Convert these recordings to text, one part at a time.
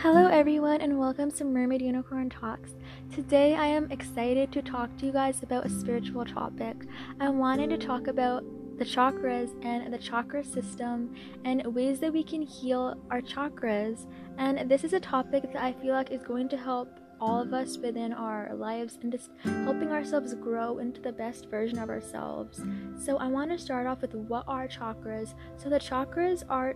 Hello, everyone, and welcome to Mermaid Unicorn Talks. Today, I am excited to talk to you guys about a spiritual topic. I wanted to talk about the chakras and the chakra system and ways that we can heal our chakras. And this is a topic that I feel like is going to help all of us within our lives and just helping ourselves grow into the best version of ourselves. So, I want to start off with what are chakras. So, the chakras are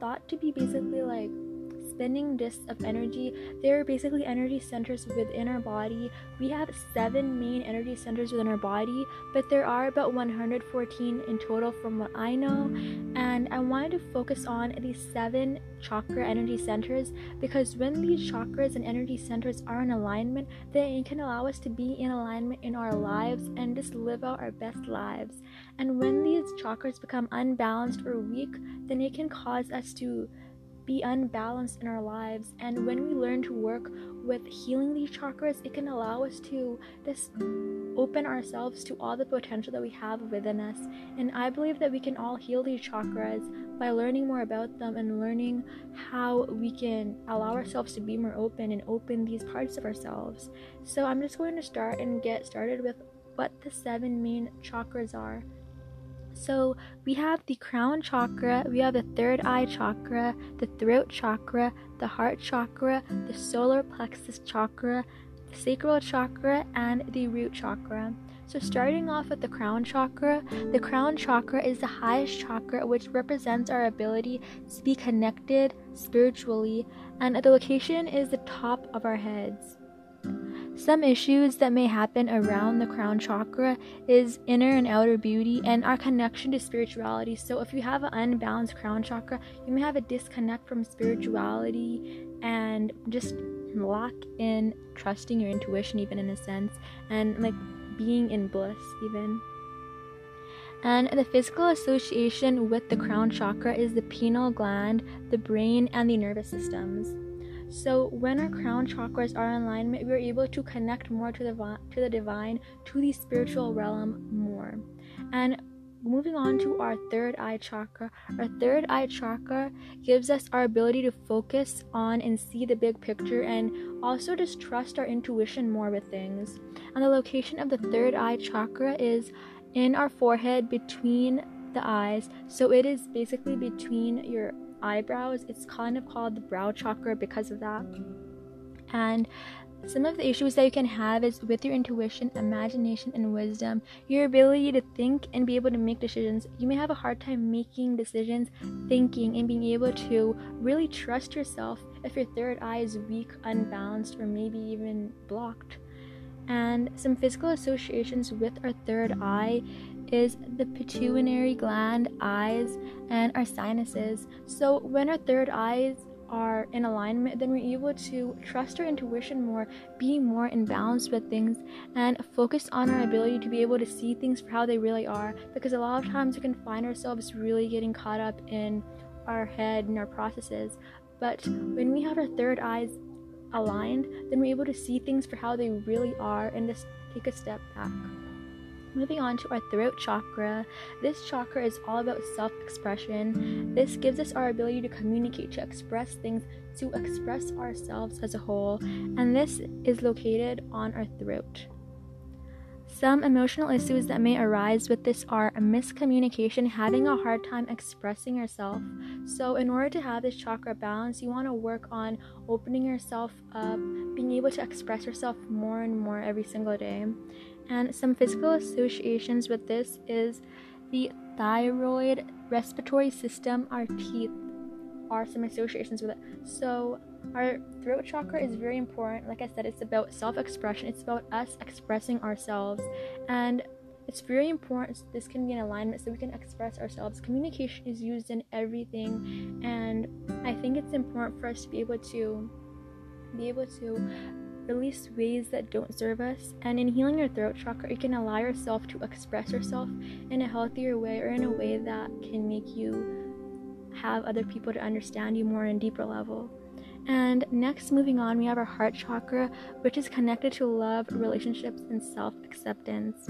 thought to be basically like spinning discs of energy. They're basically energy centers within our body. We have seven main energy centers within our body, but there are about 114 in total from what I know. And I wanted to focus on these seven chakra energy centers because when these chakras and energy centers are in alignment, they can allow us to be in alignment in our lives and just live out our best lives. And when these chakras become unbalanced or weak, then it can cause us to be unbalanced in our lives. And when we learn to work with healing these chakras, it can allow us to just open ourselves to all the potential that we have within us. And I believe that we can all heal these chakras by learning more about them and learning how we can allow ourselves to be more open and open these parts of ourselves. So I'm just going to start and get started with what the seven main chakras are. So we have the crown chakra, we have the third eye chakra, the throat chakra, the heart chakra, the solar plexus chakra, the sacral chakra, and the root chakra. So, starting off with the crown chakra, the crown chakra is the highest chakra, which represents our ability to be connected spiritually, and the location is the top of our heads. Some issues that may happen around the crown chakra is inner and outer beauty and our connection to spirituality. So, if you have an unbalanced crown chakra, you may have a disconnect from spirituality and just lack in trusting your intuition, even in a sense, and like being in bliss, even. And the physical association with the crown chakra is the pineal gland, the brain, and the nervous systems. So when our crown chakras are in alignment, we are able to connect more to the to the divine, to the spiritual realm more. And moving on to our third eye chakra, our third eye chakra gives us our ability to focus on and see the big picture and also just trust our intuition more with things. And the location of the third eye chakra is in our forehead between the eyes. So it is basically between your eyebrows. It's kind of called the brow chakra because of that. And some of the issues that you can have is with your intuition, imagination, and wisdom, your ability to think and be able to make decisions. You may have a hard time making decisions, thinking, and being able to really trust yourself if your third eye is weak, unbalanced, or maybe even blocked. And some physical associations with our third eye is the pituitary gland, eyes, and our sinuses. So when our third eyes are in alignment, then we're able to trust our intuition more, be more in balance with things, and focus on our ability to be able to see things for how they really are. Because a lot of times we can find ourselves really getting caught up in our head and our processes. But when we have our third eyes aligned, then we're able to see things for how they really are and just take a step back. Moving on to our throat chakra, this chakra is all about self expression. This gives us our ability to communicate, to express things, to express ourselves as a whole, and this is located on our throat. Some emotional issues that may arise with this are a miscommunication, having a hard time expressing yourself. So, in order to have this chakra balance, you want to work on opening yourself up, being able to express yourself more and more every single day. And some physical associations with this is the thyroid, respiratory system, our teeth are some associations with it. So, our throat chakra is very important. Like I said, it's about self expression, it's about us expressing ourselves. And it's very important this can be in alignment so we can express ourselves. Communication is used in everything, and I think it's important for us to be able to be able to release ways that don't serve us. And in healing your throat chakra, you can allow yourself to express yourself in a healthier way or in a way that can make you have other people to understand you more on deeper level. And next, moving on, we have our heart chakra, which is connected to love, relationships, and self acceptance.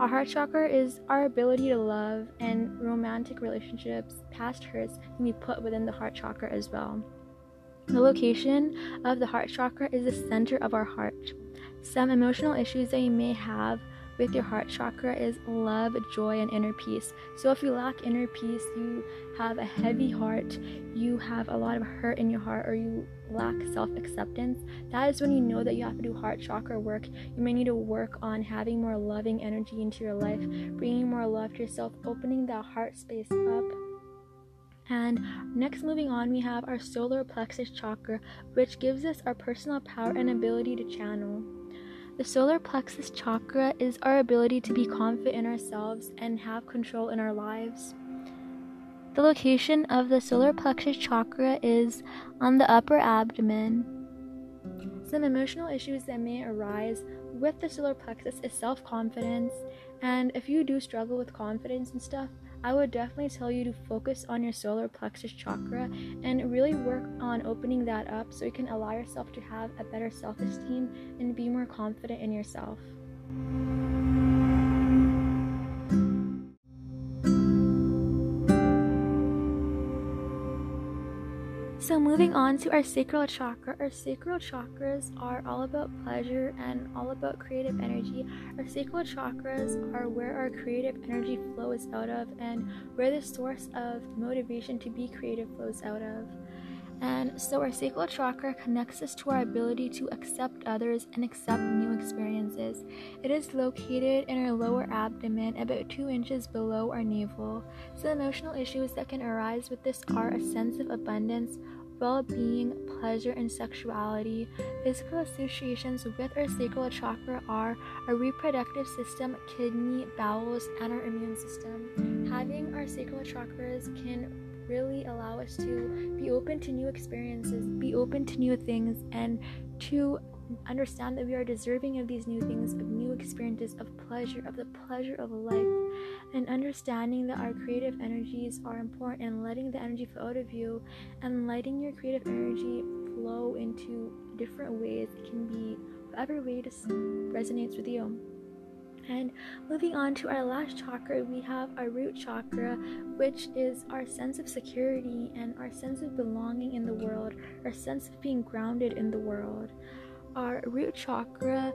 Our heart chakra is our ability to love, and romantic relationships, past hurts, can be put within the heart chakra as well. The location of the heart chakra is the center of our heart. Some emotional issues that you may have with your heart chakra is love, joy, and inner peace. So, if you lack inner peace, you have a heavy heart, you have a lot of hurt in your heart, or you lack self acceptance, that is when you know that you have to do heart chakra work. You may need to work on having more loving energy into your life, bringing more love to yourself, opening that heart space up. And next, moving on, we have our solar plexus chakra, which gives us our personal power and ability to channel. The solar plexus chakra is our ability to be confident in ourselves and have control in our lives. The location of the solar plexus chakra is on the upper abdomen. Some emotional issues that may arise with the solar plexus is self confidence, and if you do struggle with confidence and stuff, I would definitely tell you to focus on your solar plexus chakra and really work on opening that up so you can allow yourself to have a better self esteem and be more confident in yourself. So, moving mm. on to our sacral chakra, our sacral chakras are all about pleasure and all about creative energy. Our sacral chakras are where our creative energy flows out of and where the source of motivation to be creative flows out of. And so, our sacral chakra connects us to our ability to accept others and accept new experiences. It is located in our lower abdomen, about two inches below our navel. So, emotional issues that can arise with this are a sense of abundance, well being, pleasure, and sexuality. Physical associations with our sacral chakra are our reproductive system, kidney, bowels, and our immune system. Having our sacral chakras can really allow us to be open to new experiences, be open to new things, and to understand that we are deserving of these new things, of new experiences, of pleasure, of the pleasure of life, and understanding that our creative energies are important and letting the energy flow out of you and letting your creative energy flow into different ways. It can be whatever way resonates with you. And moving on to our last chakra, we have our root chakra, which is our sense of security and our sense of belonging in the world, our sense of being grounded in the world. Our root chakra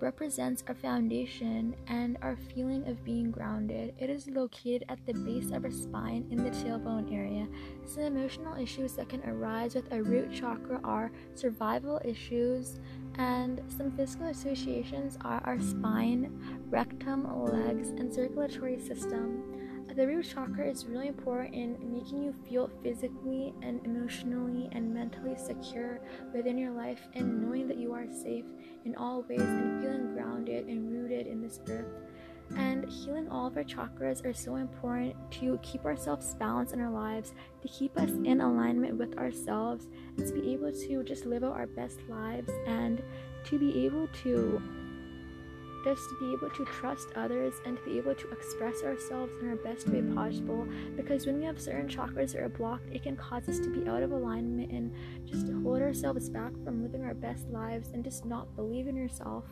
represents our foundation and our feeling of being grounded. It is located at the base of our spine in the tailbone area. Some emotional issues that can arise with a root chakra are survival issues, and some physical associations are our spine, rectum, legs, and circulatory system. The root chakra is really important in making you feel physically and emotionally and mentally secure within your life and knowing that you are safe in all ways and feeling grounded and rooted in this earth. And healing all of our chakras are so important to keep ourselves balanced in our lives, to keep us in alignment with ourselves, and to be able to just live out our best lives and to be able to just to be able to trust others and to be able to express ourselves in our best way possible. Because when we have certain chakras that are blocked, it can cause us to be out of alignment and just hold ourselves back from living our best lives and just not believe in yourself.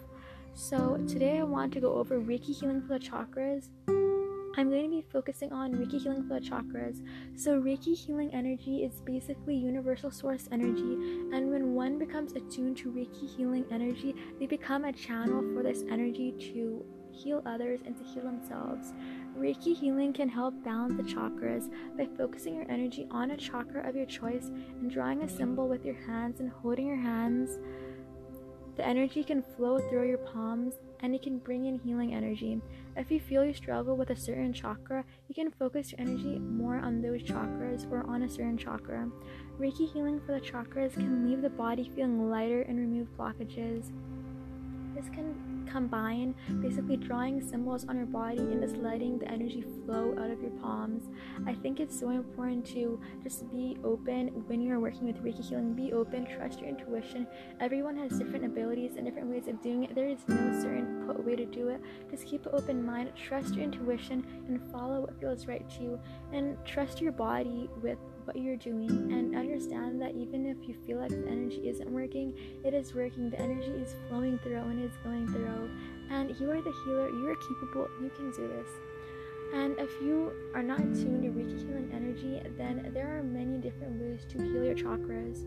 So, today I want to go over Reiki healing for the chakras. I'm going to be focusing on Reiki healing for the chakras. So, Reiki healing energy is basically universal source energy, and when one becomes attuned to Reiki healing energy, they become a channel for this energy to heal others and to heal themselves. Reiki healing can help balance the chakras by focusing your energy on a chakra of your choice and drawing a symbol with your hands and holding your hands. The energy can flow through your palms and it can bring in healing energy. If you feel you struggle with a certain chakra, you can focus your energy more on those chakras or on a certain chakra. Reiki healing for the chakras can leave the body feeling lighter and remove blockages. This can combine basically drawing symbols on your body and just letting the energy flow out of your palms. I think it's so important to just be open when you're working with Reiki healing. Be open, trust your intuition. Everyone has different abilities and different ways of doing it. There is no certain put way to do it. Just keep an open mind, trust your intuition, and follow what feels right to you. And trust your body with what you're doing and understand that even if you feel like the energy isn't working, it is working. The energy is flowing through and it's going through. And you are the healer, you are capable, you can do this. And if you are not tuned to Reiki healing energy, then there are many different ways to heal your chakras.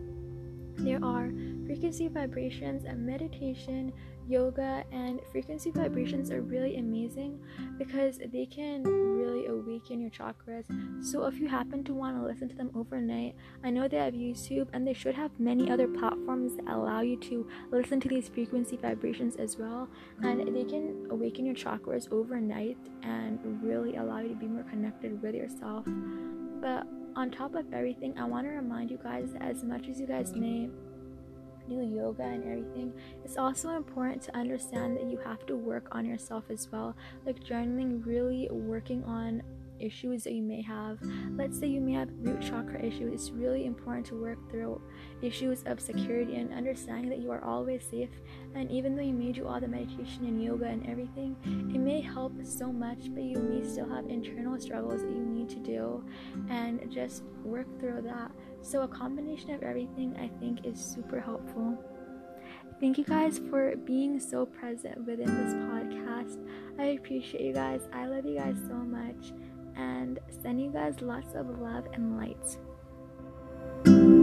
there are frequency vibrations and meditation, yoga, and frequency vibrations are really amazing because they can really awaken your chakras. So, if you happen to want to listen to them overnight, I know they have YouTube and they should have many other platforms that allow you to listen to these frequency vibrations as well. And they can awaken your chakras overnight and really allow you to be more connected with yourself. But on top of everything, I want to remind you guys that as much as you guys may do yoga and everything, it's also important to understand that you have to work on yourself as well. Like journaling, really working on issues that you may have. Let's say you may have root chakra issues. It's really important to work through issues of security and understanding that you are always safe. And even though you may do all the meditation and yoga and everything, it may help so much, but you may still have internal struggles that you need to do and just work through that. So, a combination of everything I think is super helpful. Thank you guys for being so present within this podcast. I appreciate you guys. I love you guys so much and send you guys lots of love and light.